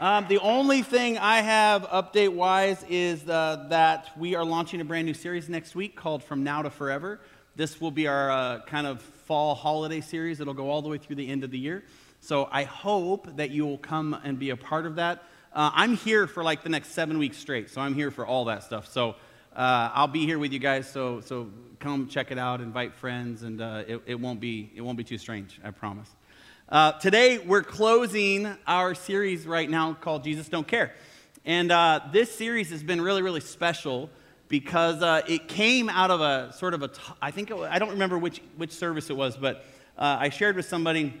Um, the only thing I have update wise is uh, that we are launching a brand new series next week called From Now to Forever. This will be our uh, kind of fall holiday series. It'll go all the way through the end of the year. So I hope that you will come and be a part of that. Uh, I'm here for like the next seven weeks straight, so I'm here for all that stuff. So uh, I'll be here with you guys. So so come check it out, invite friends, and uh, it, it won't be it won't be too strange. I promise. Uh, today, we're closing our series right now called Jesus Don't Care. And uh, this series has been really, really special because uh, it came out of a sort of a, I think, I don't remember which, which service it was, but uh, I shared with somebody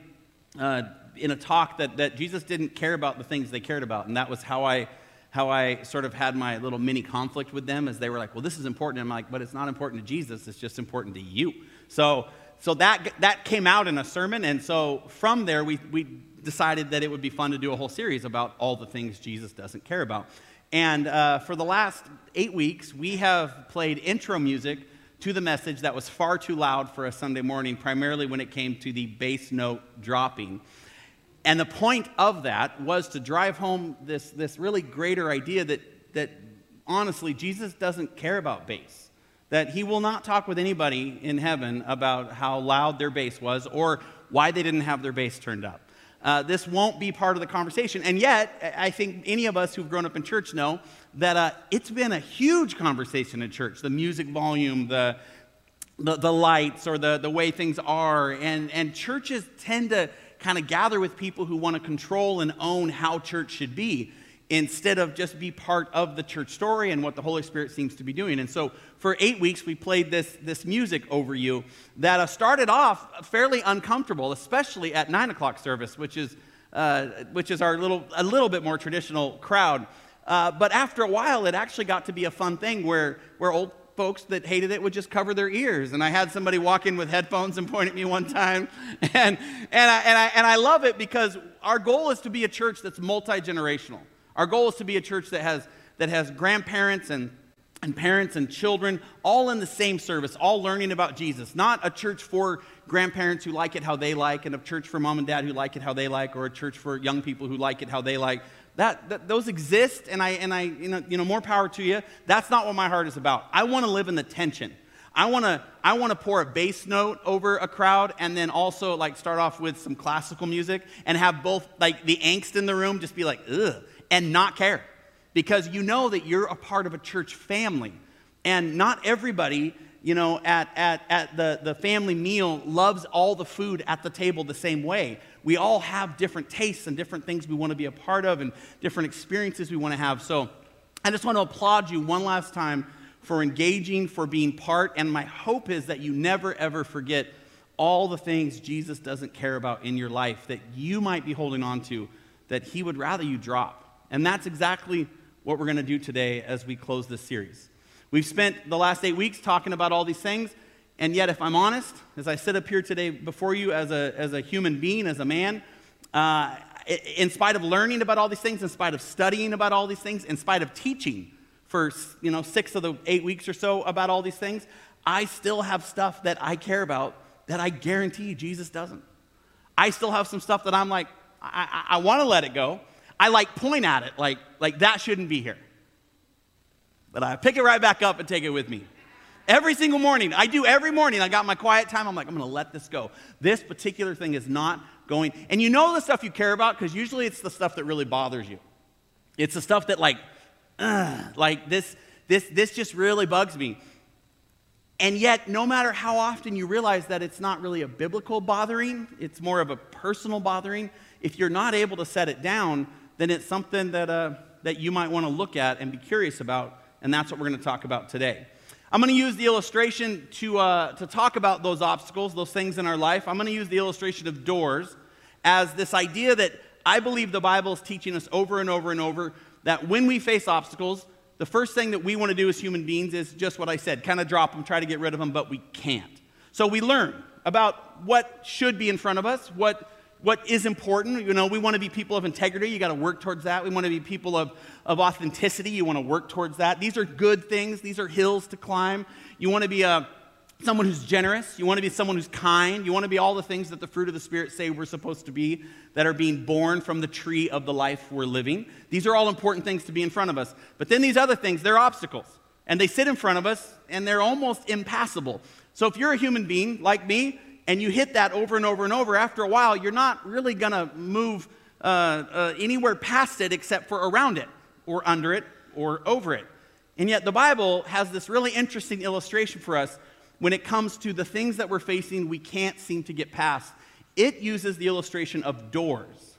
uh, in a talk that, that Jesus didn't care about the things they cared about. And that was how I, how I sort of had my little mini conflict with them as they were like, well, this is important. And I'm like, but it's not important to Jesus, it's just important to you. So, so that, that came out in a sermon, and so from there, we, we decided that it would be fun to do a whole series about all the things Jesus doesn't care about. And uh, for the last eight weeks, we have played intro music to the message that was far too loud for a Sunday morning, primarily when it came to the bass note dropping. And the point of that was to drive home this, this really greater idea that, that honestly, Jesus doesn't care about bass that he will not talk with anybody in heaven about how loud their bass was or why they didn't have their bass turned up. Uh, this won't be part of the conversation. And yet, I think any of us who've grown up in church know that uh, it's been a huge conversation in church the music volume, the, the, the lights, or the, the way things are. And, and churches tend to kind of gather with people who want to control and own how church should be instead of just be part of the church story and what the Holy Spirit seems to be doing. And so for eight weeks, we played this, this music over you that uh, started off fairly uncomfortable, especially at nine o'clock service, which is, uh, which is our little, a little bit more traditional crowd. Uh, but after a while, it actually got to be a fun thing where, where old folks that hated it would just cover their ears. And I had somebody walk in with headphones and point at me one time. And, and, I, and, I, and I love it because our goal is to be a church that's multi generational. Our goal is to be a church that has, that has grandparents and, and parents and children all in the same service, all learning about Jesus. Not a church for grandparents who like it how they like, and a church for mom and dad who like it how they like, or a church for young people who like it how they like. That, that, those exist, and I, and I you, know, you know, more power to you. That's not what my heart is about. I want to live in the tension. I want to I want to pour a bass note over a crowd and then also like start off with some classical music and have both like the angst in the room just be like ugh and not care because you know that you're a part of a church family. And not everybody, you know, at, at, at the, the family meal loves all the food at the table the same way. We all have different tastes and different things we want to be a part of and different experiences we want to have. So I just want to applaud you one last time for engaging, for being part. And my hope is that you never, ever forget all the things Jesus doesn't care about in your life that you might be holding on to that he would rather you drop. And that's exactly what we're going to do today as we close this series. We've spent the last eight weeks talking about all these things, and yet, if I'm honest, as I sit up here today before you as a, as a human being, as a man, uh, in spite of learning about all these things, in spite of studying about all these things, in spite of teaching for you know six of the eight weeks or so about all these things, I still have stuff that I care about that I guarantee Jesus doesn't. I still have some stuff that I'm like, I, I, I want to let it go, I like point at it like, like that shouldn't be here. But I pick it right back up and take it with me. Every single morning, I do every morning. I got my quiet time. I'm like, I'm going to let this go. This particular thing is not going. And you know the stuff you care about because usually it's the stuff that really bothers you. It's the stuff that like, like this, this, this just really bugs me. And yet, no matter how often you realize that it's not really a biblical bothering, it's more of a personal bothering. If you're not able to set it down, then it's something that, uh, that you might want to look at and be curious about, and that's what we're going to talk about today. I'm going to use the illustration to, uh, to talk about those obstacles, those things in our life. I'm going to use the illustration of doors as this idea that I believe the Bible is teaching us over and over and over that when we face obstacles, the first thing that we want to do as human beings is just what I said kind of drop them, try to get rid of them, but we can't. So we learn about what should be in front of us, what what is important. You know, we want to be people of integrity. You got to work towards that. We want to be people of, of authenticity. You want to work towards that. These are good things. These are hills to climb. You want to be a, someone who's generous. You want to be someone who's kind. You want to be all the things that the fruit of the Spirit say we're supposed to be that are being born from the tree of the life we're living. These are all important things to be in front of us. But then these other things, they're obstacles. And they sit in front of us and they're almost impassable. So if you're a human being like me and you hit that over and over and over, after a while, you're not really going to move uh, uh, anywhere past it except for around it or under it or over it. And yet the Bible has this really interesting illustration for us when it comes to the things that we're facing we can't seem to get past. It uses the illustration of doors.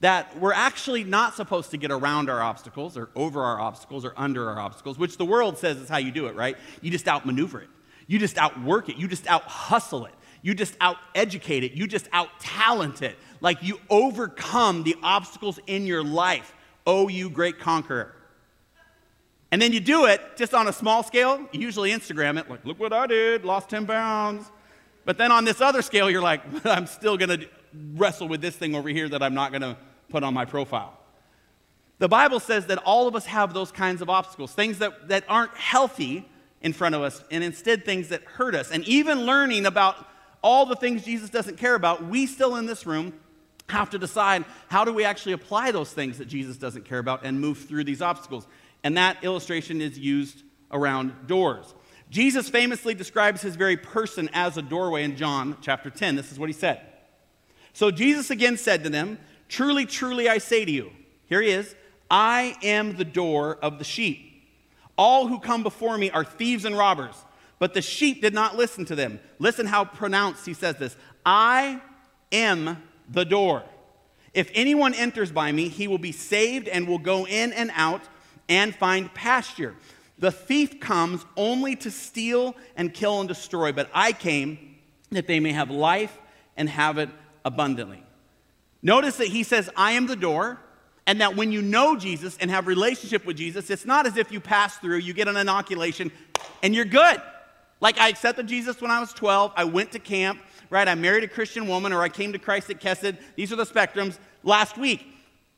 That we're actually not supposed to get around our obstacles or over our obstacles or under our obstacles, which the world says is how you do it, right? You just outmaneuver it. You just outwork it. You just out hustle it. You just out educate it. You just out talent it. Like you overcome the obstacles in your life. Oh, you great conqueror. And then you do it just on a small scale. You usually Instagram it, like, look what I did, lost 10 pounds. But then on this other scale, you're like, I'm still going to wrestle with this thing over here that I'm not going to put on my profile. The Bible says that all of us have those kinds of obstacles, things that, that aren't healthy in front of us, and instead things that hurt us. And even learning about all the things Jesus doesn't care about, we still in this room have to decide how do we actually apply those things that Jesus doesn't care about and move through these obstacles and that illustration is used around doors. Jesus famously describes his very person as a doorway in John chapter 10. This is what he said. So Jesus again said to them, Truly, truly, I say to you, here he is, I am the door of the sheep. All who come before me are thieves and robbers, but the sheep did not listen to them. Listen how pronounced he says this I am the door. If anyone enters by me, he will be saved and will go in and out and find pasture. The thief comes only to steal and kill and destroy, but I came that they may have life and have it abundantly. Notice that he says, I am the door, and that when you know Jesus and have relationship with Jesus, it's not as if you pass through, you get an inoculation, and you're good. Like I accepted Jesus when I was 12, I went to camp, right? I married a Christian woman, or I came to Christ at Kesed. These are the spectrums last week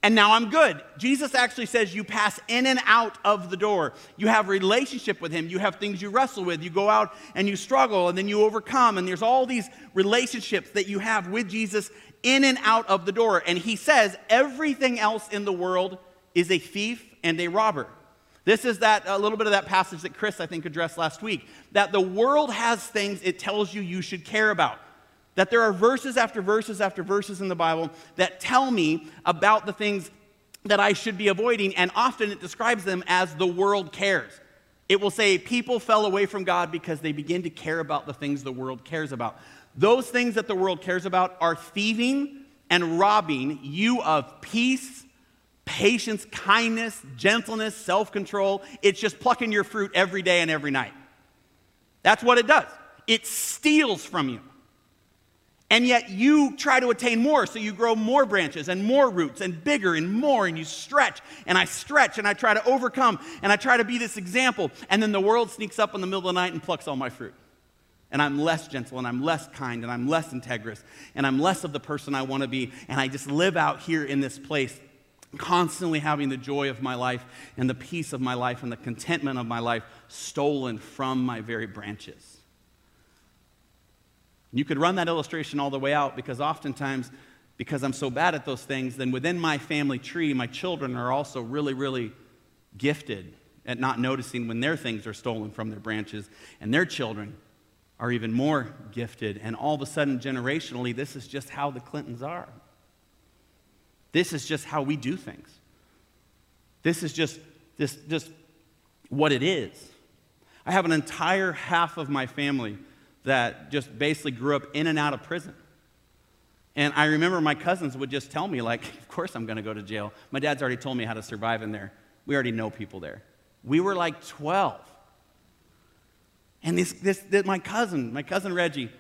and now I'm good. Jesus actually says you pass in and out of the door. You have relationship with him. You have things you wrestle with. You go out and you struggle and then you overcome and there's all these relationships that you have with Jesus in and out of the door. And he says everything else in the world is a thief and a robber. This is that a little bit of that passage that Chris I think addressed last week that the world has things it tells you you should care about. That there are verses after verses after verses in the Bible that tell me about the things that I should be avoiding, and often it describes them as the world cares. It will say people fell away from God because they begin to care about the things the world cares about. Those things that the world cares about are thieving and robbing you of peace, patience, kindness, gentleness, self control. It's just plucking your fruit every day and every night. That's what it does. It steals from you. And yet you try to attain more, so you grow more branches and more roots and bigger and more, and you stretch. And I stretch and I try to overcome and I try to be this example. And then the world sneaks up in the middle of the night and plucks all my fruit. And I'm less gentle and I'm less kind and I'm less integrous and I'm less of the person I want to be. And I just live out here in this place, constantly having the joy of my life and the peace of my life and the contentment of my life stolen from my very branches. You could run that illustration all the way out because oftentimes, because I'm so bad at those things, then within my family tree, my children are also really, really gifted at not noticing when their things are stolen from their branches, and their children are even more gifted. And all of a sudden, generationally, this is just how the Clintons are. This is just how we do things. This is just, this, just what it is. I have an entire half of my family that just basically grew up in and out of prison. And I remember my cousins would just tell me, like, of course I'm going to go to jail. My dad's already told me how to survive in there. We already know people there. We were like 12. And this, this, this my cousin, my cousin Reggie,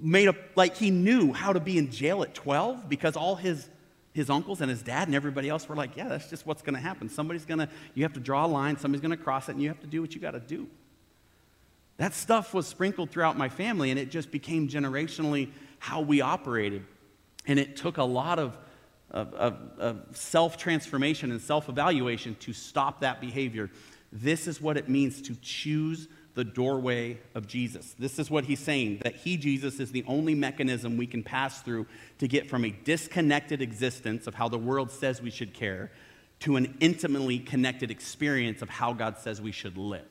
made a, like, he knew how to be in jail at 12 because all his, his uncles and his dad and everybody else were like, yeah, that's just what's going to happen. Somebody's going to, you have to draw a line, somebody's going to cross it, and you have to do what you got to do. That stuff was sprinkled throughout my family, and it just became generationally how we operated. And it took a lot of, of, of, of self transformation and self evaluation to stop that behavior. This is what it means to choose the doorway of Jesus. This is what he's saying that he, Jesus, is the only mechanism we can pass through to get from a disconnected existence of how the world says we should care to an intimately connected experience of how God says we should live.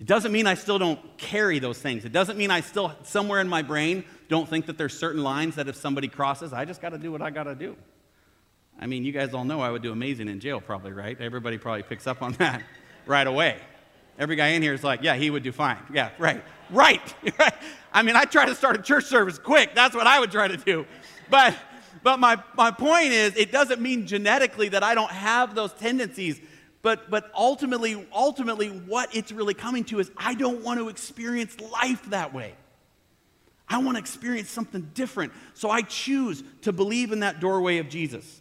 It doesn't mean I still don't carry those things. It doesn't mean I still, somewhere in my brain, don't think that there's certain lines that if somebody crosses, I just got to do what I got to do. I mean, you guys all know I would do amazing in jail, probably, right? Everybody probably picks up on that right away. Every guy in here is like, yeah, he would do fine. Yeah, right. Right. I mean, I try to start a church service quick. That's what I would try to do. But but my, my point is, it doesn't mean genetically that I don't have those tendencies. But, but ultimately, ultimately, what it's really coming to is I don't want to experience life that way. I want to experience something different. So I choose to believe in that doorway of Jesus.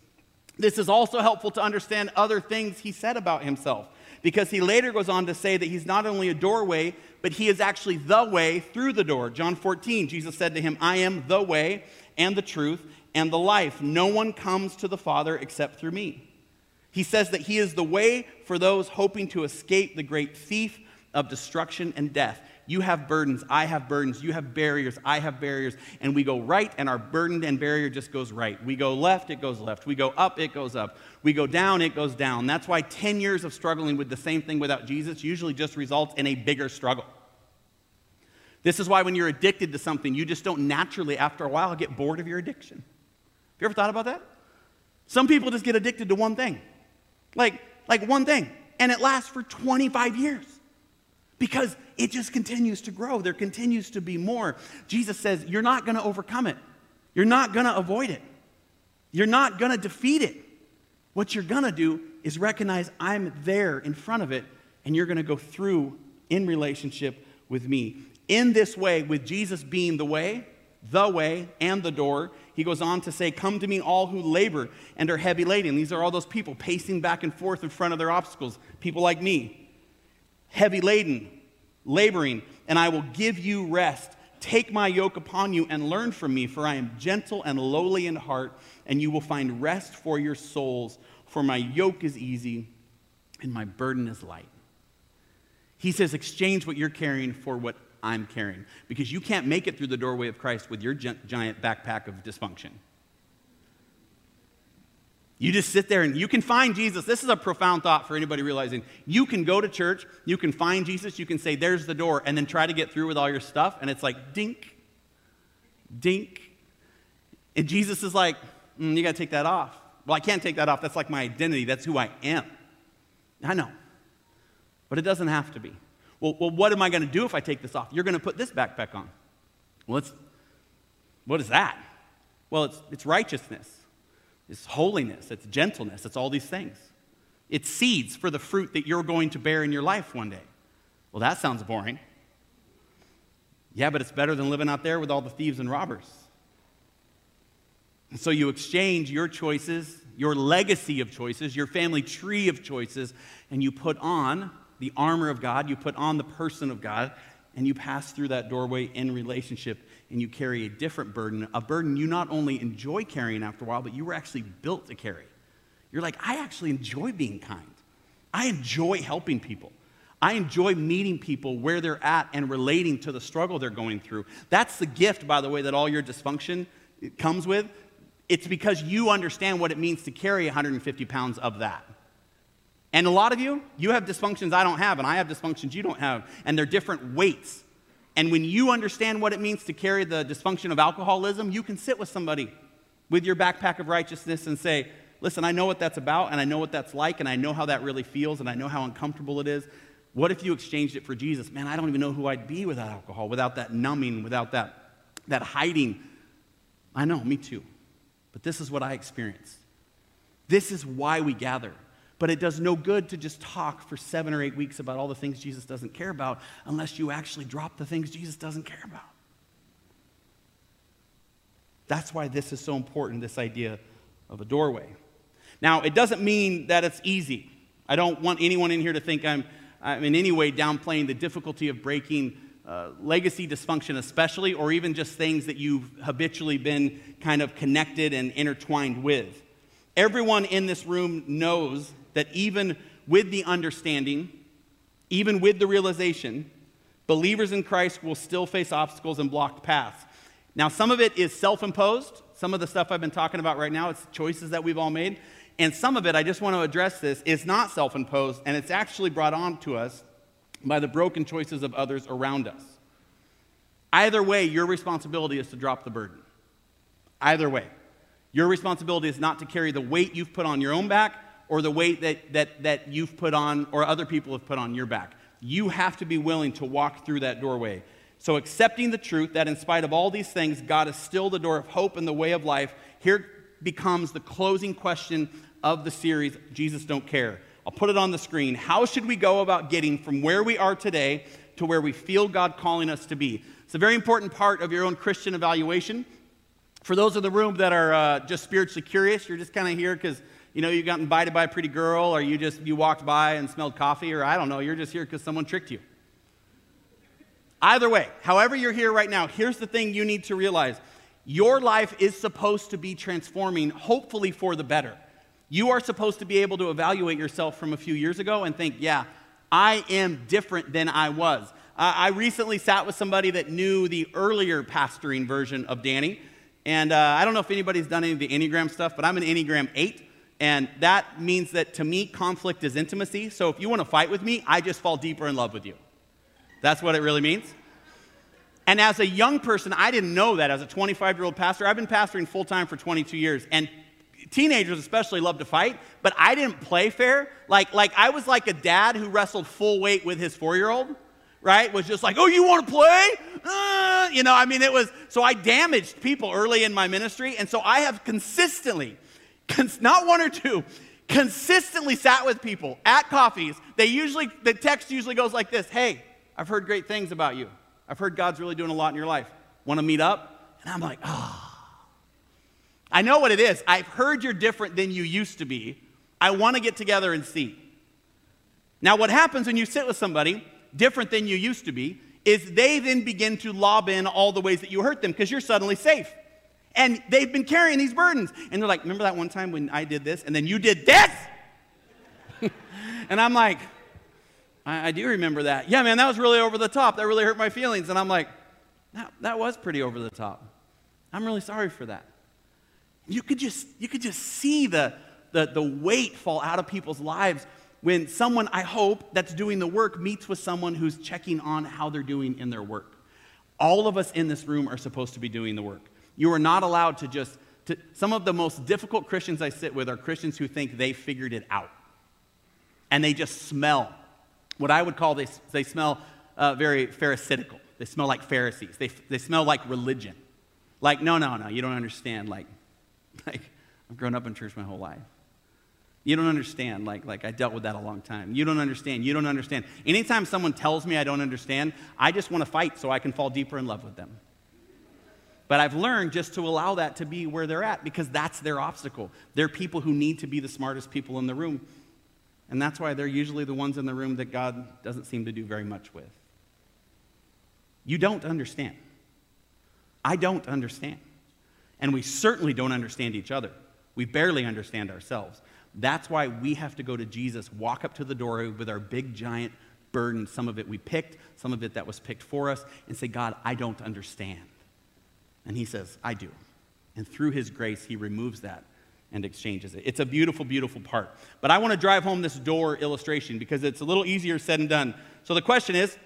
This is also helpful to understand other things he said about himself because he later goes on to say that he's not only a doorway, but he is actually the way through the door. John 14, Jesus said to him, I am the way and the truth and the life. No one comes to the Father except through me. He says that he is the way for those hoping to escape the great thief of destruction and death. You have burdens, I have burdens, you have barriers, I have barriers, and we go right, and our burden and barrier just goes right. We go left, it goes left. We go up, it goes up. We go down, it goes down. That's why 10 years of struggling with the same thing without Jesus usually just results in a bigger struggle. This is why when you're addicted to something, you just don't naturally, after a while, get bored of your addiction. Have you ever thought about that? Some people just get addicted to one thing. Like, like one thing. And it lasts for 25 years because it just continues to grow. There continues to be more. Jesus says, You're not going to overcome it, you're not going to avoid it, you're not going to defeat it. What you're going to do is recognize I'm there in front of it, and you're going to go through in relationship with me. In this way, with Jesus being the way, the way, and the door, he goes on to say, Come to me, all who labor and are heavy laden. These are all those people pacing back and forth in front of their obstacles, people like me. Heavy laden, laboring, and I will give you rest. Take my yoke upon you and learn from me, for I am gentle and lowly in heart, and you will find rest for your souls. For my yoke is easy and my burden is light. He says, Exchange what you're carrying for what I'm carrying. Because you can't make it through the doorway of Christ with your giant backpack of dysfunction. You just sit there and you can find Jesus. This is a profound thought for anybody realizing you can go to church, you can find Jesus, you can say, There's the door, and then try to get through with all your stuff, and it's like dink, dink. And Jesus is like, mm, You got to take that off. Well, I can't take that off. That's like my identity, that's who I am. I know. But it doesn't have to be. Well, well what am I going to do if I take this off? You're going to put this backpack on. Well, what is that? Well, it's, it's righteousness, it's holiness, it's gentleness, it's all these things. It's seeds for the fruit that you're going to bear in your life one day. Well, that sounds boring. Yeah, but it's better than living out there with all the thieves and robbers. And so you exchange your choices, your legacy of choices, your family tree of choices, and you put on the armor of God, you put on the person of God, and you pass through that doorway in relationship and you carry a different burden, a burden you not only enjoy carrying after a while, but you were actually built to carry. You're like, I actually enjoy being kind. I enjoy helping people. I enjoy meeting people where they're at and relating to the struggle they're going through. That's the gift, by the way, that all your dysfunction comes with. It's because you understand what it means to carry 150 pounds of that. And a lot of you, you have dysfunctions I don't have, and I have dysfunctions you don't have, and they're different weights. And when you understand what it means to carry the dysfunction of alcoholism, you can sit with somebody with your backpack of righteousness and say, Listen, I know what that's about, and I know what that's like, and I know how that really feels, and I know how uncomfortable it is. What if you exchanged it for Jesus? Man, I don't even know who I'd be without alcohol, without that numbing, without that, that hiding. I know, me too. But this is what I experience. This is why we gather. But it does no good to just talk for seven or eight weeks about all the things Jesus doesn't care about unless you actually drop the things Jesus doesn't care about. That's why this is so important this idea of a doorway. Now, it doesn't mean that it's easy. I don't want anyone in here to think I'm, I'm in any way downplaying the difficulty of breaking uh, legacy dysfunction, especially, or even just things that you've habitually been kind of connected and intertwined with. Everyone in this room knows that even with the understanding even with the realization believers in Christ will still face obstacles and blocked paths. Now, some of it is self imposed. Some of the stuff I've been talking about right now, it's choices that we've all made. And some of it, I just want to address this, is not self imposed, and it's actually brought on to us by the broken choices of others around us. Either way, your responsibility is to drop the burden. Either way. Your responsibility is not to carry the weight you've put on your own back or the weight that, that, that you've put on or other people have put on your back. You have to be willing to walk through that doorway. So, accepting the truth that in spite of all these things, God is still the door of hope and the way of life, here becomes the closing question of the series Jesus Don't Care. I'll put it on the screen. How should we go about getting from where we are today to where we feel God calling us to be? It's a very important part of your own Christian evaluation. For those in the room that are uh, just spiritually curious, you're just kind of here because you know you got invited by a pretty girl, or you just you walked by and smelled coffee, or I don't know, you're just here because someone tricked you. Either way, however you're here right now, here's the thing you need to realize: your life is supposed to be transforming, hopefully for the better. You are supposed to be able to evaluate yourself from a few years ago and think, yeah, I am different than I was. Uh, I recently sat with somebody that knew the earlier pastoring version of Danny. And uh, I don't know if anybody's done any of the Enneagram stuff, but I'm an Enneagram 8. And that means that to me, conflict is intimacy. So if you want to fight with me, I just fall deeper in love with you. That's what it really means. And as a young person, I didn't know that as a 25 year old pastor. I've been pastoring full time for 22 years. And teenagers especially love to fight, but I didn't play fair. Like, like I was like a dad who wrestled full weight with his four year old right? Was just like, oh, you want to play? Uh, you know, I mean, it was, so I damaged people early in my ministry. And so I have consistently, cons- not one or two, consistently sat with people at coffees. They usually, the text usually goes like this Hey, I've heard great things about you. I've heard God's really doing a lot in your life. Want to meet up? And I'm like, ah. Oh. I know what it is. I've heard you're different than you used to be. I want to get together and see. Now, what happens when you sit with somebody different than you used to be, is they then begin to lob in all the ways that you hurt them because you're suddenly safe. And they've been carrying these burdens. And they're like, Remember that one time when I did this and then you did this? and I'm like, I, I, do remember that. Yeah, man, that was really over the top. That really hurt my feelings. And I'm like, that, that was pretty over the top. I'm really sorry for that. You could just, you could just see the, the, the weight fall out of people's lives when someone, I hope, that's doing the work meets with someone who's checking on how they're doing in their work. All of us in this room are supposed to be doing the work. You are not allowed to just, to, some of the most difficult Christians I sit with are Christians who think they figured it out. And they just smell. What I would call, they, they smell uh, very pharisaical. They smell like Pharisees. They, they smell like religion. Like, no, no, no, you don't understand. Like, like, I've grown up in church my whole life. You don't understand. Like, like I dealt with that a long time. You don't understand. You don't understand. Anytime someone tells me I don't understand, I just want to fight so I can fall deeper in love with them. But I've learned just to allow that to be where they're at because that's their obstacle. They're people who need to be the smartest people in the room. And that's why they're usually the ones in the room that God doesn't seem to do very much with. You don't understand. I don't understand. And we certainly don't understand each other. We barely understand ourselves. That's why we have to go to Jesus, walk up to the door with our big giant burden, some of it we picked, some of it that was picked for us, and say, God, I don't understand. And he says, I do. And through his grace, he removes that and exchanges it. It's a beautiful, beautiful part. But I want to drive home this door illustration because it's a little easier said and done. So the question is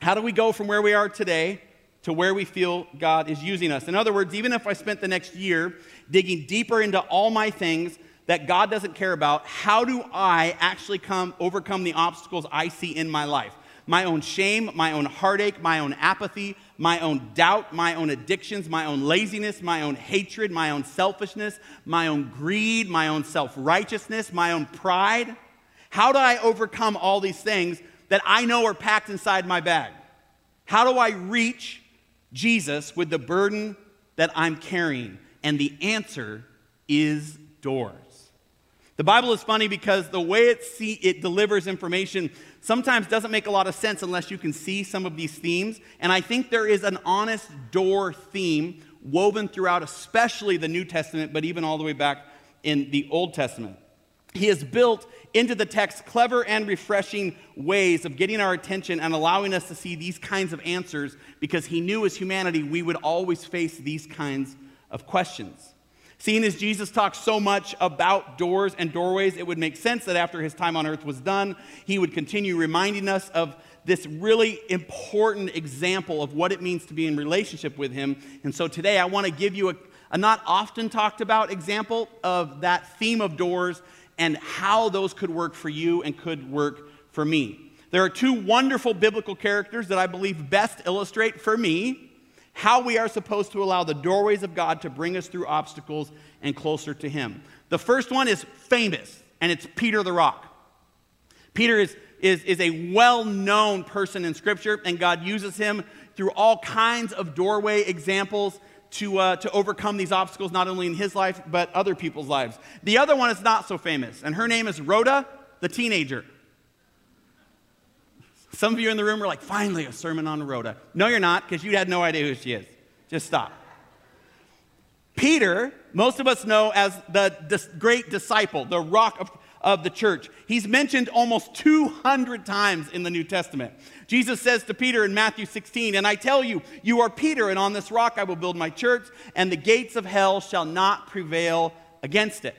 how do we go from where we are today to where we feel God is using us? In other words, even if I spent the next year digging deeper into all my things, that God doesn't care about, how do I actually come overcome the obstacles I see in my life? My own shame, my own heartache, my own apathy, my own doubt, my own addictions, my own laziness, my own hatred, my own selfishness, my own greed, my own self righteousness, my own pride. How do I overcome all these things that I know are packed inside my bag? How do I reach Jesus with the burden that I'm carrying? And the answer is doors. The Bible is funny because the way it, see, it delivers information sometimes doesn't make a lot of sense unless you can see some of these themes. And I think there is an honest door theme woven throughout, especially the New Testament, but even all the way back in the Old Testament. he has built into the text clever and refreshing ways of getting our attention and allowing us to see these kinds of answers because he knew as humanity we would always face these kinds of questions. Seeing as Jesus talks so much about doors and doorways, it would make sense that after his time on earth was done, he would continue reminding us of this really important example of what it means to be in relationship with him. And so today I want to give you a, a not often talked about example of that theme of doors and how those could work for you and could work for me. There are two wonderful biblical characters that I believe best illustrate for me how we are supposed to allow the doorways of God to bring us through obstacles and closer to Him. The first one is famous, and it's Peter the Rock. Peter is, is, is a well known person in Scripture, and God uses him through all kinds of doorway examples to, uh, to overcome these obstacles, not only in his life, but other people's lives. The other one is not so famous, and her name is Rhoda, the teenager. Some of you in the room are like, finally, a sermon on Rhoda. No, you're not, because you had no idea who she is. Just stop. Peter, most of us know as the dis- great disciple, the rock of, of the church. He's mentioned almost 200 times in the New Testament. Jesus says to Peter in Matthew 16, And I tell you, you are Peter, and on this rock I will build my church, and the gates of hell shall not prevail against it.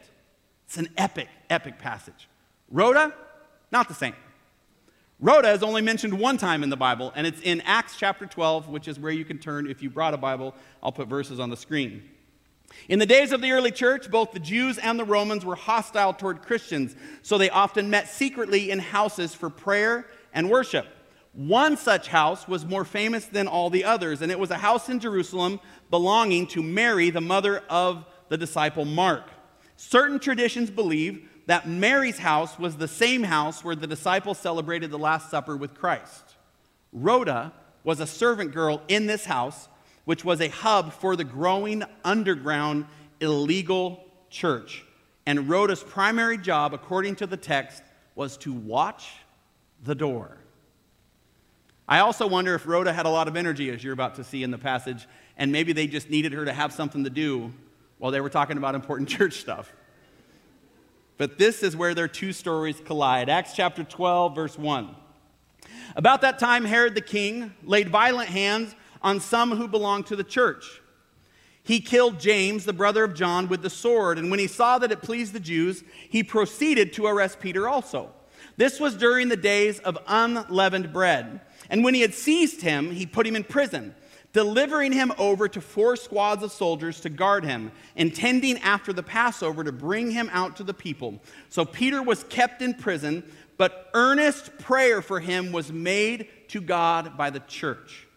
It's an epic, epic passage. Rhoda, not the same. Rhoda is only mentioned one time in the Bible, and it's in Acts chapter 12, which is where you can turn if you brought a Bible. I'll put verses on the screen. In the days of the early church, both the Jews and the Romans were hostile toward Christians, so they often met secretly in houses for prayer and worship. One such house was more famous than all the others, and it was a house in Jerusalem belonging to Mary, the mother of the disciple Mark. Certain traditions believe that Mary's house was the same house where the disciples celebrated the Last Supper with Christ. Rhoda was a servant girl in this house, which was a hub for the growing underground illegal church. And Rhoda's primary job, according to the text, was to watch the door. I also wonder if Rhoda had a lot of energy, as you're about to see in the passage, and maybe they just needed her to have something to do while they were talking about important church stuff. But this is where their two stories collide. Acts chapter 12, verse 1. About that time, Herod the king laid violent hands on some who belonged to the church. He killed James, the brother of John, with the sword, and when he saw that it pleased the Jews, he proceeded to arrest Peter also. This was during the days of unleavened bread. And when he had seized him, he put him in prison delivering him over to four squads of soldiers to guard him, intending after the Passover to bring him out to the people. So Peter was kept in prison, but earnest prayer for him was made to God by the church.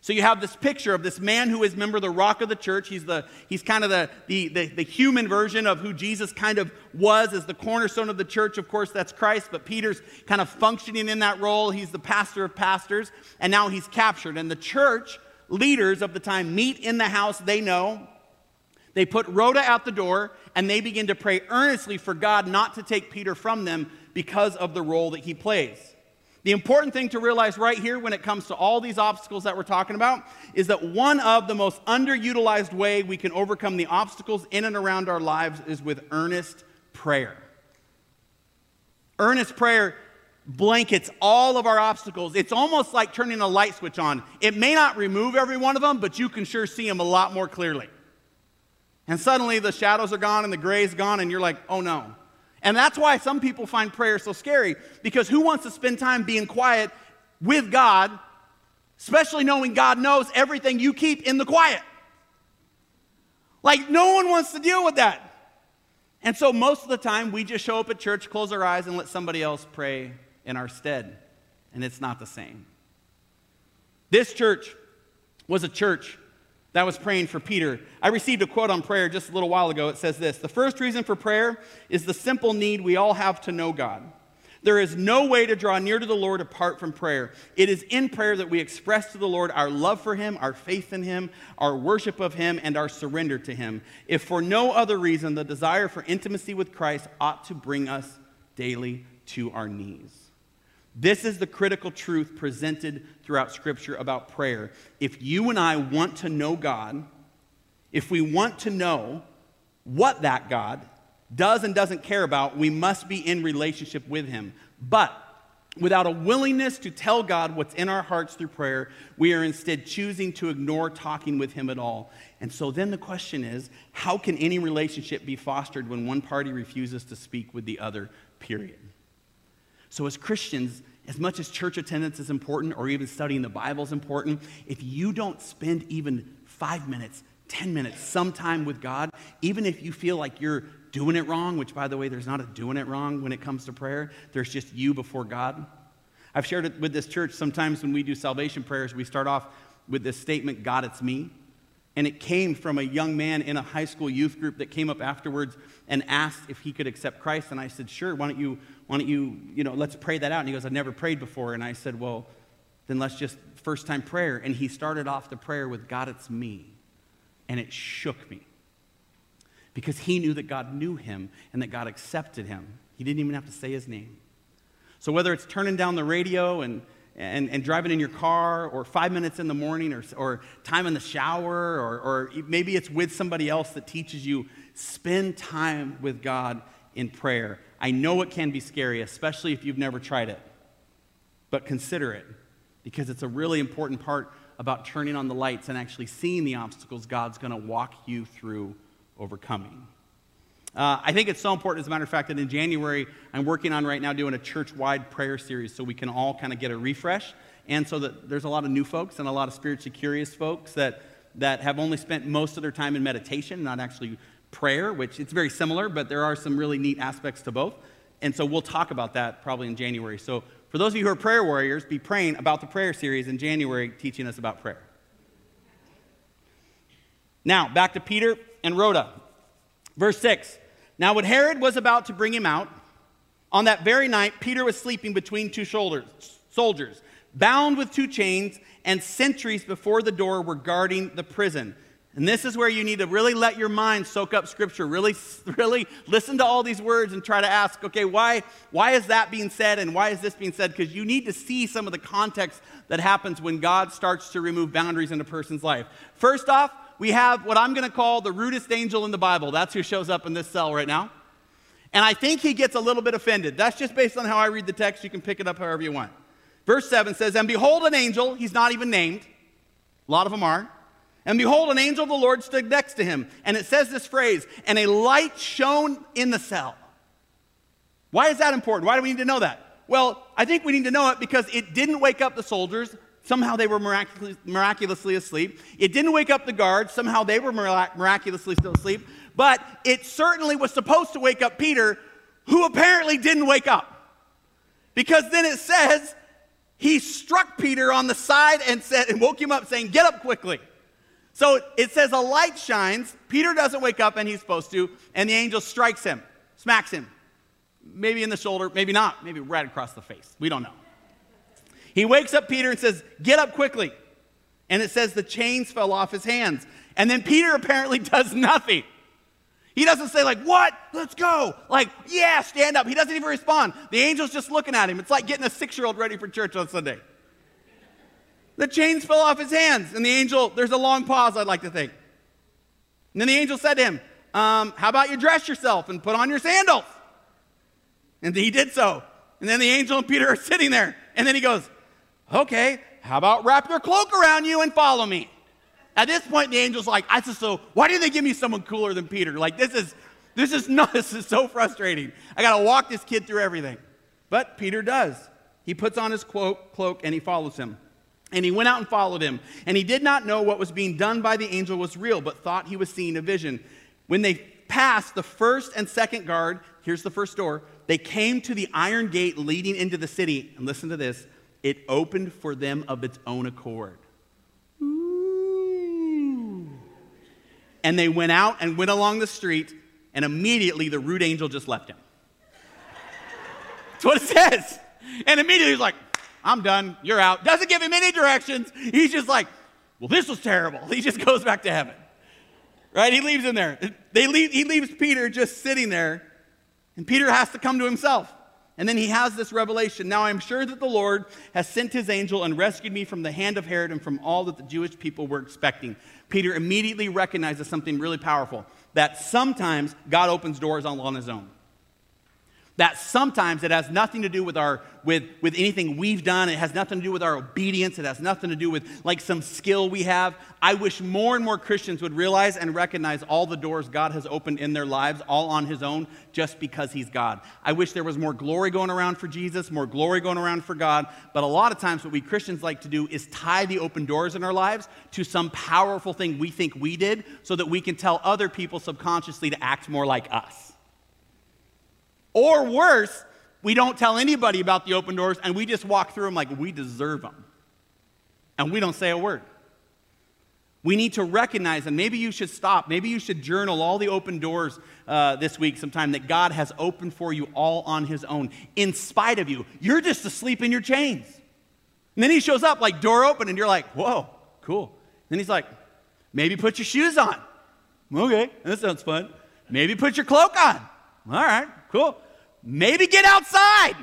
So you have this picture of this man who is member of the rock of the church. He's, the, he's kind of the, the, the, the, human version of who Jesus kind of was as the cornerstone of the church. Of course, that's Christ, but Peter's kind of functioning in that role. He's the pastor of pastors, and now he's captured. And the church leaders of the time meet in the house they know. They put Rhoda out the door and they begin to pray earnestly for God not to take Peter from them because of the role that he plays. The important thing to realize right here when it comes to all these obstacles that we're talking about is that one of the most underutilized way we can overcome the obstacles in and around our lives is with earnest prayer. Earnest prayer blankets all of our obstacles. It's almost like turning a light switch on. It may not remove every one of them, but you can sure see them a lot more clearly. And suddenly the shadows are gone and the gray is gone, and you're like, oh no. And that's why some people find prayer so scary, because who wants to spend time being quiet with God, especially knowing God knows everything you keep in the quiet? Like, no one wants to deal with that. And so, most of the time, we just show up at church, close our eyes, and let somebody else pray in our stead, and it's not the same. This church was a church that was praying for Peter. I received a quote on prayer just a little while ago. It says this The first reason for prayer is the simple need we all have to know God. There is no way to draw near to the Lord apart from prayer. It is in prayer that we express to the Lord our love for Him, our faith in Him, our worship of Him, and our surrender to Him. If for no other reason, the desire for intimacy with Christ ought to bring us daily to our knees. This is the critical truth presented throughout Scripture about prayer. If you and I want to know God, if we want to know what that God does and doesn't care about, we must be in relationship with Him. But without a willingness to tell God what's in our hearts through prayer, we are instead choosing to ignore talking with Him at all. And so then the question is how can any relationship be fostered when one party refuses to speak with the other, period? So, as Christians, as much as church attendance is important or even studying the Bible is important, if you don't spend even five minutes, 10 minutes, some time with God, even if you feel like you're doing it wrong, which, by the way, there's not a doing it wrong when it comes to prayer, there's just you before God. I've shared it with this church. Sometimes when we do salvation prayers, we start off with this statement, God, it's me. And it came from a young man in a high school youth group that came up afterwards and asked if he could accept Christ. And I said, Sure, why don't you, why don't you, you know, let's pray that out. And he goes, I've never prayed before. And I said, Well, then let's just first time prayer. And he started off the prayer with, God, it's me. And it shook me because he knew that God knew him and that God accepted him. He didn't even have to say his name. So whether it's turning down the radio and and, and driving in your car, or five minutes in the morning, or, or time in the shower, or, or maybe it's with somebody else that teaches you, spend time with God in prayer. I know it can be scary, especially if you've never tried it, but consider it because it's a really important part about turning on the lights and actually seeing the obstacles God's going to walk you through overcoming. Uh, I think it's so important, as a matter of fact, that in January, I'm working on right now doing a church wide prayer series so we can all kind of get a refresh. And so that there's a lot of new folks and a lot of spiritually curious folks that, that have only spent most of their time in meditation, not actually prayer, which it's very similar, but there are some really neat aspects to both. And so we'll talk about that probably in January. So for those of you who are prayer warriors, be praying about the prayer series in January, teaching us about prayer. Now, back to Peter and Rhoda. Verse 6 Now, when Herod was about to bring him out, on that very night, Peter was sleeping between two shoulders, soldiers, bound with two chains, and sentries before the door were guarding the prison. And this is where you need to really let your mind soak up scripture. Really, really listen to all these words and try to ask, okay, why, why is that being said and why is this being said? Because you need to see some of the context that happens when God starts to remove boundaries in a person's life. First off, we have what I'm going to call the rudest angel in the Bible. That's who shows up in this cell right now. And I think he gets a little bit offended. That's just based on how I read the text. You can pick it up however you want. Verse 7 says, And behold, an angel, he's not even named. A lot of them are. And behold, an angel of the Lord stood next to him. And it says this phrase, and a light shone in the cell. Why is that important? Why do we need to know that? Well, I think we need to know it because it didn't wake up the soldiers. Somehow they were miraculously, miraculously asleep. It didn't wake up the guards. Somehow they were miraculously still asleep. But it certainly was supposed to wake up Peter, who apparently didn't wake up. Because then it says he struck Peter on the side and said and woke him up saying, "Get up quickly." So it says a light shines. Peter doesn't wake up and he's supposed to, and the angel strikes him, smacks him. Maybe in the shoulder, maybe not, maybe right across the face. We don't know. He wakes up Peter and says, Get up quickly. And it says the chains fell off his hands. And then Peter apparently does nothing. He doesn't say, like, what? Let's go. Like, yeah, stand up. He doesn't even respond. The angel's just looking at him. It's like getting a six year old ready for church on Sunday. The chains fell off his hands. And the angel, there's a long pause, I'd like to think. And then the angel said to him, um, How about you dress yourself and put on your sandals? And he did so. And then the angel and Peter are sitting there. And then he goes, Okay, how about wrap your cloak around you and follow me? At this point, the angel's like, I said, so why didn't they give me someone cooler than Peter? Like, this is, this is not, this is so frustrating. I got to walk this kid through everything. But Peter does. He puts on his cloak, cloak and he follows him. And he went out and followed him. And he did not know what was being done by the angel was real, but thought he was seeing a vision. When they passed the first and second guard, here's the first door, they came to the iron gate leading into the city. And listen to this it opened for them of its own accord. Ooh. And they went out and went along the street, and immediately the rude angel just left him. That's what it says. And immediately he's like, I'm done, you're out. Doesn't give him any directions. He's just like, well, this was terrible. He just goes back to heaven. Right? He leaves him there. They leave, he leaves Peter just sitting there, and Peter has to come to himself. And then he has this revelation. Now I am sure that the Lord has sent his angel and rescued me from the hand of Herod and from all that the Jewish people were expecting. Peter immediately recognizes something really powerful that sometimes God opens doors on, on his own that sometimes it has nothing to do with our with with anything we've done. It has nothing to do with our obedience. It has nothing to do with like some skill we have. I wish more and more christians would realize and recognize all the doors god has opened in their lives all on his own just because he's god. I wish there was more glory going around for jesus more glory going around for god. But a lot of times what we christians like to do is tie the open doors in our lives to some powerful thing we think we did so that we can tell other people subconsciously to act more like us or worse, we don't tell anybody about the open doors and we just walk through them like we deserve them. And we don't say a word. We need to recognize, and maybe you should stop. Maybe you should journal all the open doors uh, this week sometime that God has opened for you all on His own, in spite of you. You're just asleep in your chains. And then He shows up like door open, and you're like, whoa, cool. Then He's like, maybe put your shoes on. Okay, that sounds fun. Maybe put your cloak on. All right, cool. Maybe get outside.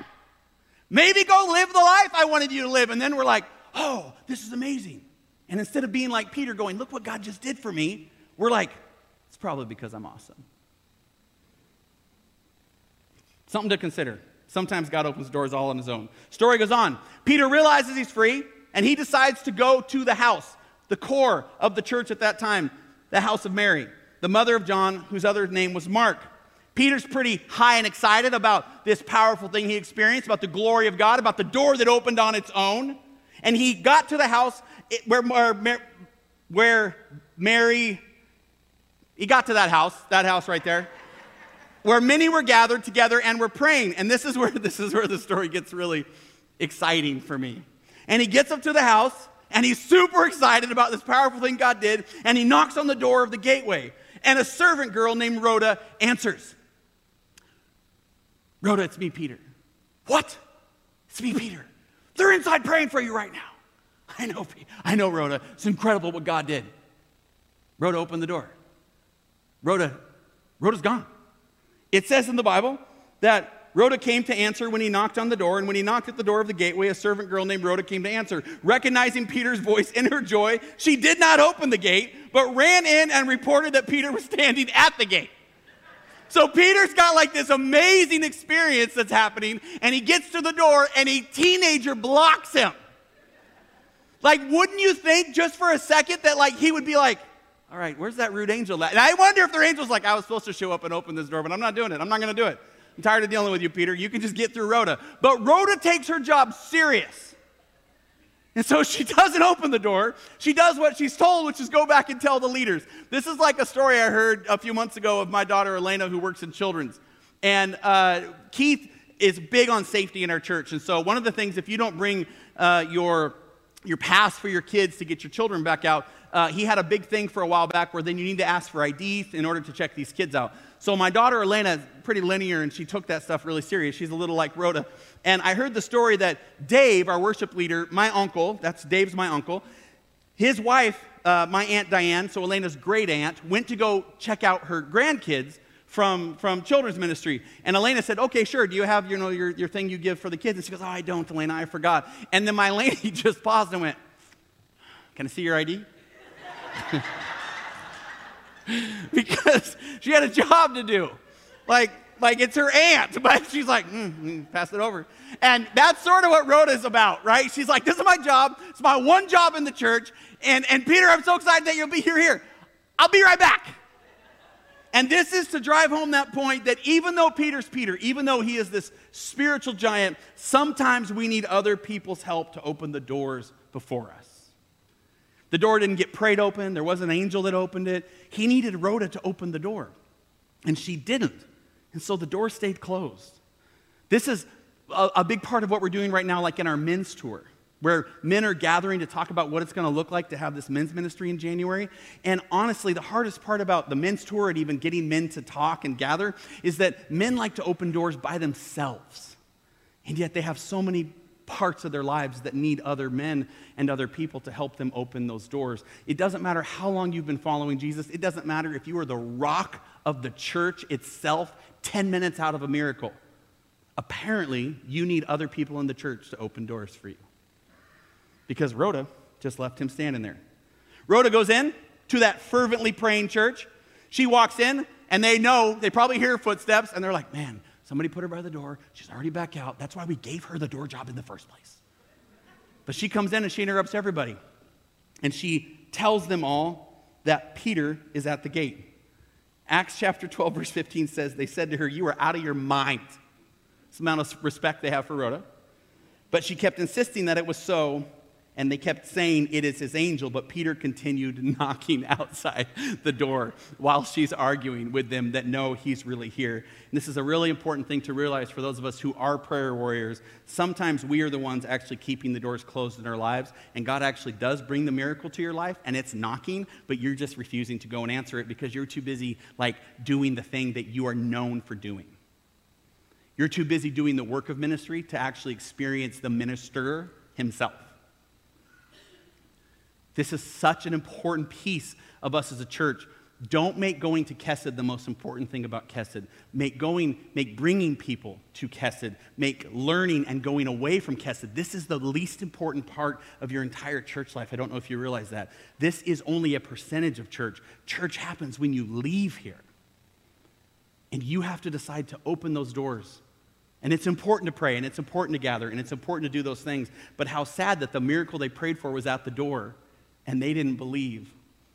Maybe go live the life I wanted you to live. And then we're like, oh, this is amazing. And instead of being like Peter going, look what God just did for me, we're like, it's probably because I'm awesome. Something to consider. Sometimes God opens doors all on his own. Story goes on. Peter realizes he's free and he decides to go to the house, the core of the church at that time, the house of Mary, the mother of John, whose other name was Mark. Peter's pretty high and excited about this powerful thing he experienced, about the glory of God, about the door that opened on its own. And he got to the house where, where, where Mary, he got to that house, that house right there, where many were gathered together and were praying. And this is where, this is where the story gets really exciting for me. And he gets up to the house and he's super excited about this powerful thing God did. And he knocks on the door of the gateway. And a servant girl named Rhoda answers. Rhoda, it's me, Peter. What? It's me, Peter. They're inside praying for you right now. I know, I know, Rhoda. It's incredible what God did. Rhoda opened the door. Rhoda, Rhoda's gone. It says in the Bible that Rhoda came to answer when he knocked on the door, and when he knocked at the door of the gateway, a servant girl named Rhoda came to answer. Recognizing Peter's voice in her joy, she did not open the gate, but ran in and reported that Peter was standing at the gate. So Peter's got like this amazing experience that's happening, and he gets to the door, and a teenager blocks him. Like, wouldn't you think just for a second that like he would be like, all right, where's that rude angel at? And I wonder if their angel's like, I was supposed to show up and open this door, but I'm not doing it. I'm not going to do it. I'm tired of dealing with you, Peter. You can just get through Rhoda. But Rhoda takes her job serious. And so she doesn't open the door. She does what she's told, which is go back and tell the leaders. This is like a story I heard a few months ago of my daughter Elena, who works in children's. And uh, Keith is big on safety in our church. And so, one of the things, if you don't bring uh, your, your pass for your kids to get your children back out, uh, he had a big thing for a while back where then you need to ask for ID in order to check these kids out. So my daughter Elena is pretty linear and she took that stuff really serious. She's a little like Rhoda. And I heard the story that Dave, our worship leader, my uncle, that's Dave's my uncle, his wife, uh, my Aunt Diane, so Elena's great aunt, went to go check out her grandkids from, from children's ministry. And Elena said, Okay, sure. Do you have you know, your, your thing you give for the kids? And she goes, Oh, I don't, Elena. I forgot. And then my lady just paused and went, Can I see your ID? because she had a job to do. Like, like it's her aunt, but she's like, mm, mm, pass it over. And that's sort of what Rhoda is about, right? She's like, this is my job. It's my one job in the church. And, and Peter, I'm so excited that you'll be here. Here, I'll be right back. And this is to drive home that point that even though Peter's Peter, even though he is this spiritual giant, sometimes we need other people's help to open the doors before us. The door didn't get prayed open, there was an angel that opened it. He needed Rhoda to open the door, and she didn't. And so the door stayed closed. This is a, a big part of what we're doing right now, like in our men's tour where men are gathering to talk about what it's going to look like to have this men's ministry in January. And honestly, the hardest part about the men's tour and even getting men to talk and gather is that men like to open doors by themselves. And yet they have so many parts of their lives that need other men and other people to help them open those doors. It doesn't matter how long you've been following Jesus, it doesn't matter if you are the rock of the church itself 10 minutes out of a miracle. Apparently, you need other people in the church to open doors for you. Because Rhoda just left him standing there. Rhoda goes in to that fervently praying church. She walks in, and they know, they probably hear footsteps, and they're like, man, somebody put her by the door. She's already back out. That's why we gave her the door job in the first place. But she comes in and she interrupts everybody. And she tells them all that Peter is at the gate. Acts chapter 12, verse 15 says, They said to her, You are out of your mind. It's the amount of respect they have for Rhoda. But she kept insisting that it was so, and they kept saying, It is his angel. But Peter continued knocking outside the door while she's arguing with them that no, he's really here. And this is a really important thing to realize for those of us who are prayer warriors. Sometimes we are the ones actually keeping the doors closed in our lives, and God actually does bring the miracle to your life, and it's knocking, but you're just refusing to go and answer it because you're too busy, like, doing the thing that you are known for doing. You're too busy doing the work of ministry to actually experience the minister himself. This is such an important piece of us as a church. Don't make going to Kesed the most important thing about Kesed. Make going, make bringing people to Kesed. Make learning and going away from Kesed. This is the least important part of your entire church life. I don't know if you realize that. This is only a percentage of church. Church happens when you leave here. And you have to decide to open those doors. And it's important to pray, and it's important to gather, and it's important to do those things. But how sad that the miracle they prayed for was at the door and they didn't believe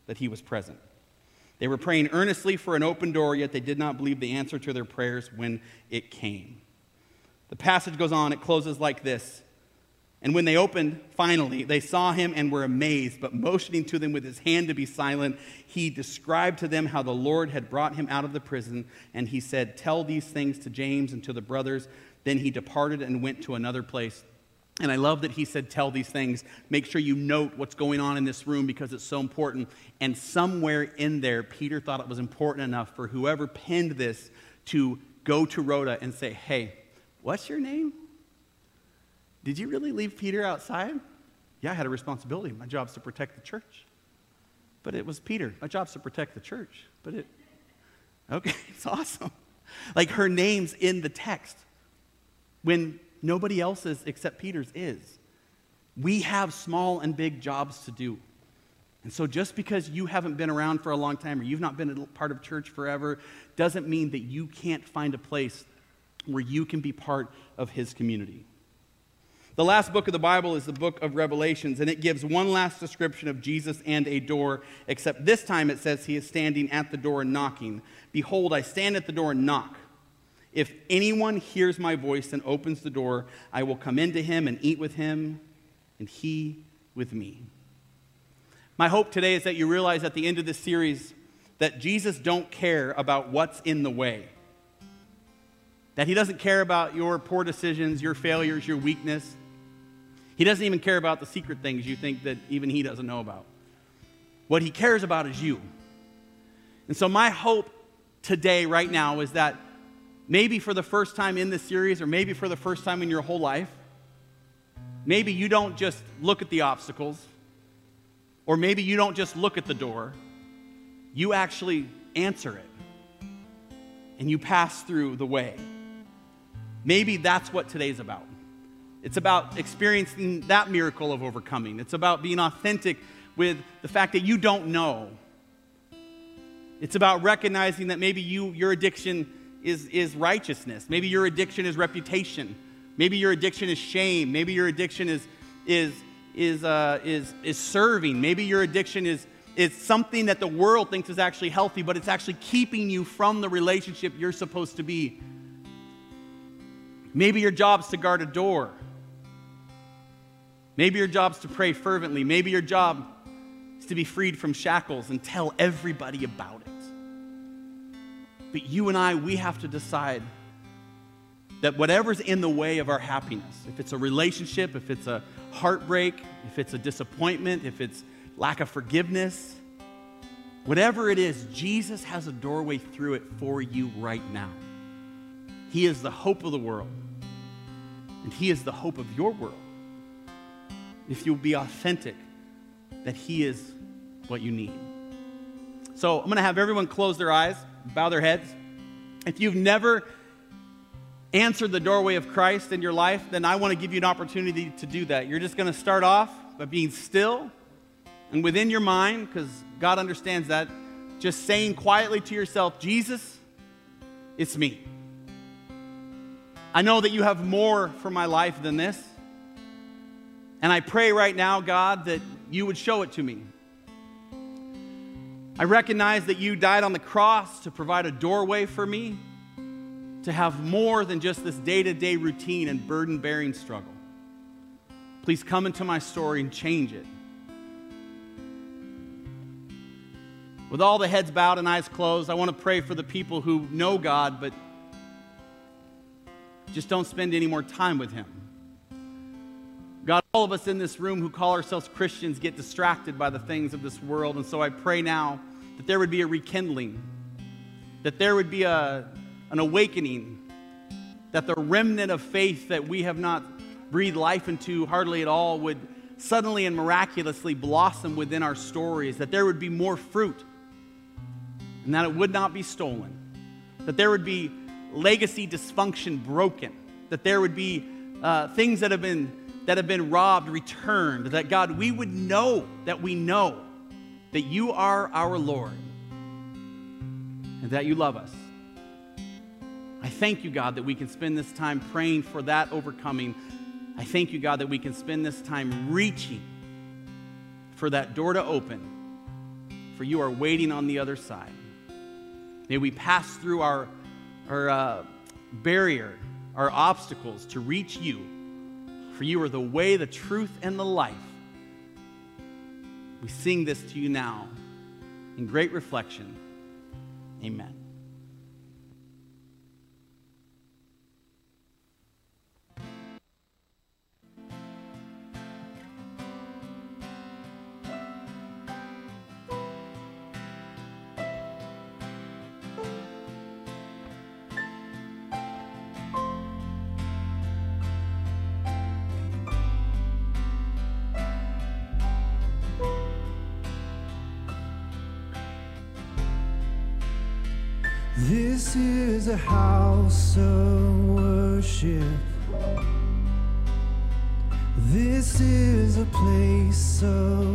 that he was present. They were praying earnestly for an open door, yet they did not believe the answer to their prayers when it came. The passage goes on, it closes like this. And when they opened, finally, they saw him and were amazed, but motioning to them with his hand to be silent, he described to them how the Lord had brought him out of the prison. And he said, Tell these things to James and to the brothers. Then he departed and went to another place. And I love that he said, Tell these things. Make sure you note what's going on in this room because it's so important. And somewhere in there, Peter thought it was important enough for whoever penned this to go to Rhoda and say, Hey, what's your name? Did you really leave Peter outside? Yeah, I had a responsibility. My job's to protect the church. But it was Peter. My job's to protect the church. But it, okay, it's awesome. Like her name's in the text. When Nobody else's except Peter's is. We have small and big jobs to do. And so, just because you haven't been around for a long time or you've not been a part of church forever doesn't mean that you can't find a place where you can be part of his community. The last book of the Bible is the book of Revelations, and it gives one last description of Jesus and a door, except this time it says he is standing at the door and knocking. Behold, I stand at the door and knock. If anyone hears my voice and opens the door, I will come into him and eat with him, and he with me. My hope today is that you realize at the end of this series that Jesus don't care about what's in the way. That he doesn't care about your poor decisions, your failures, your weakness. He doesn't even care about the secret things you think that even he doesn't know about. What he cares about is you. And so my hope today right now is that maybe for the first time in this series, or maybe for the first time in your whole life, maybe you don't just look at the obstacles, or maybe you don't just look at the door, you actually answer it, and you pass through the way. Maybe that's what today's about. It's about experiencing that miracle of overcoming. It's about being authentic with the fact that you don't know. It's about recognizing that maybe you, your addiction is, is righteousness. Maybe your addiction is reputation. Maybe your addiction is shame. Maybe your addiction is, is, is, uh, is, is serving. Maybe your addiction is, is something that the world thinks is actually healthy, but it's actually keeping you from the relationship you're supposed to be. Maybe your job's to guard a door. Maybe your job's to pray fervently. Maybe your job is to be freed from shackles and tell everybody about it. But you and I, we have to decide that whatever's in the way of our happiness, if it's a relationship, if it's a heartbreak, if it's a disappointment, if it's lack of forgiveness, whatever it is, Jesus has a doorway through it for you right now. He is the hope of the world, and He is the hope of your world. If you'll be authentic, that He is what you need. So I'm going to have everyone close their eyes bow their heads. If you've never answered the doorway of Christ in your life, then I want to give you an opportunity to do that. You're just going to start off by being still and within your mind, because God understands that, just saying quietly to yourself, Jesus, it's me. I know that you have more for my life than this. And I pray right now, God, that you would show it to me. I recognize that you died on the cross to provide a doorway for me to have more than just this day to day routine and burden bearing struggle. Please come into my story and change it. With all the heads bowed and eyes closed, I want to pray for the people who know God but just don't spend any more time with Him. God, all of us in this room who call ourselves Christians get distracted by the things of this world. And so I pray now that there would be a rekindling, that there would be a, an awakening, that the remnant of faith that we have not breathed life into hardly at all would suddenly and miraculously blossom within our stories, that there would be more fruit, and that it would not be stolen, that there would be legacy dysfunction broken, that there would be uh, things that have been that have been robbed returned, that God, we would know that we know that you are our Lord and that you love us. I thank you, God, that we can spend this time praying for that overcoming. I thank you, God, that we can spend this time reaching for that door to open, for you are waiting on the other side. May we pass through our, our uh, barrier, our obstacles to reach you, for you are the way, the truth, and the life. We sing this to you now in great reflection. Amen. House of worship. This is a place of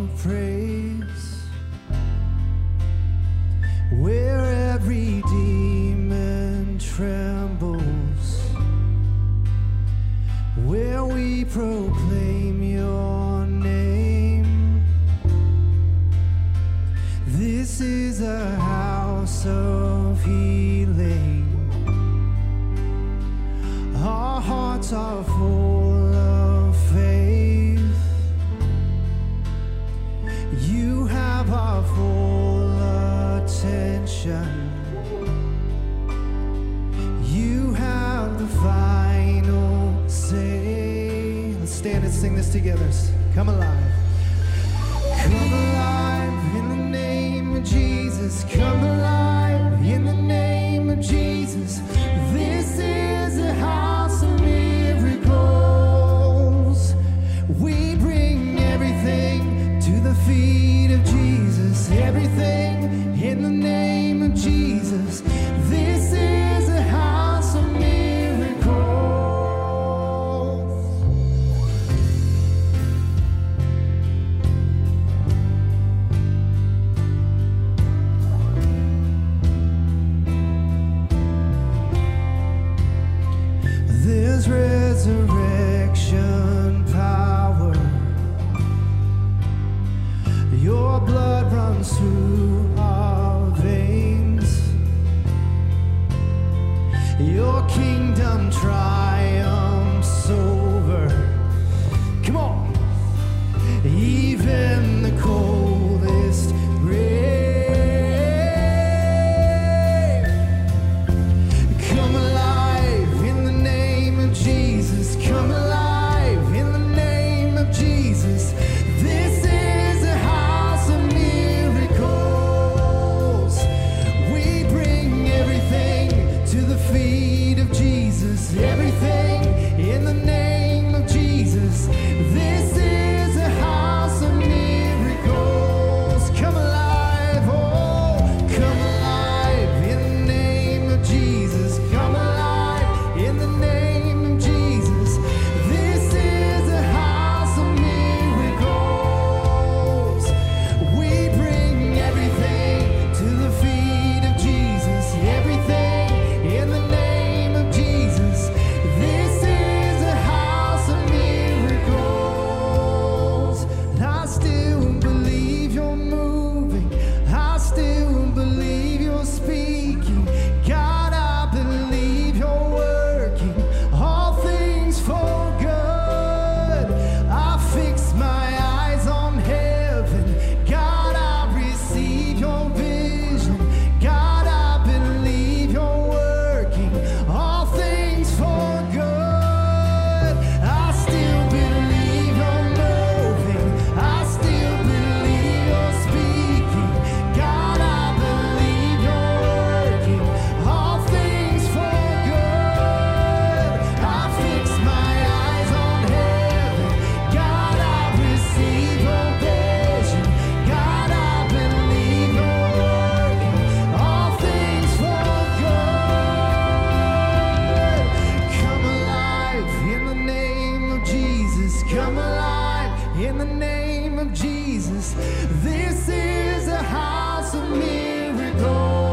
Jesus. Come in the name of Jesus. This is a house of miracles.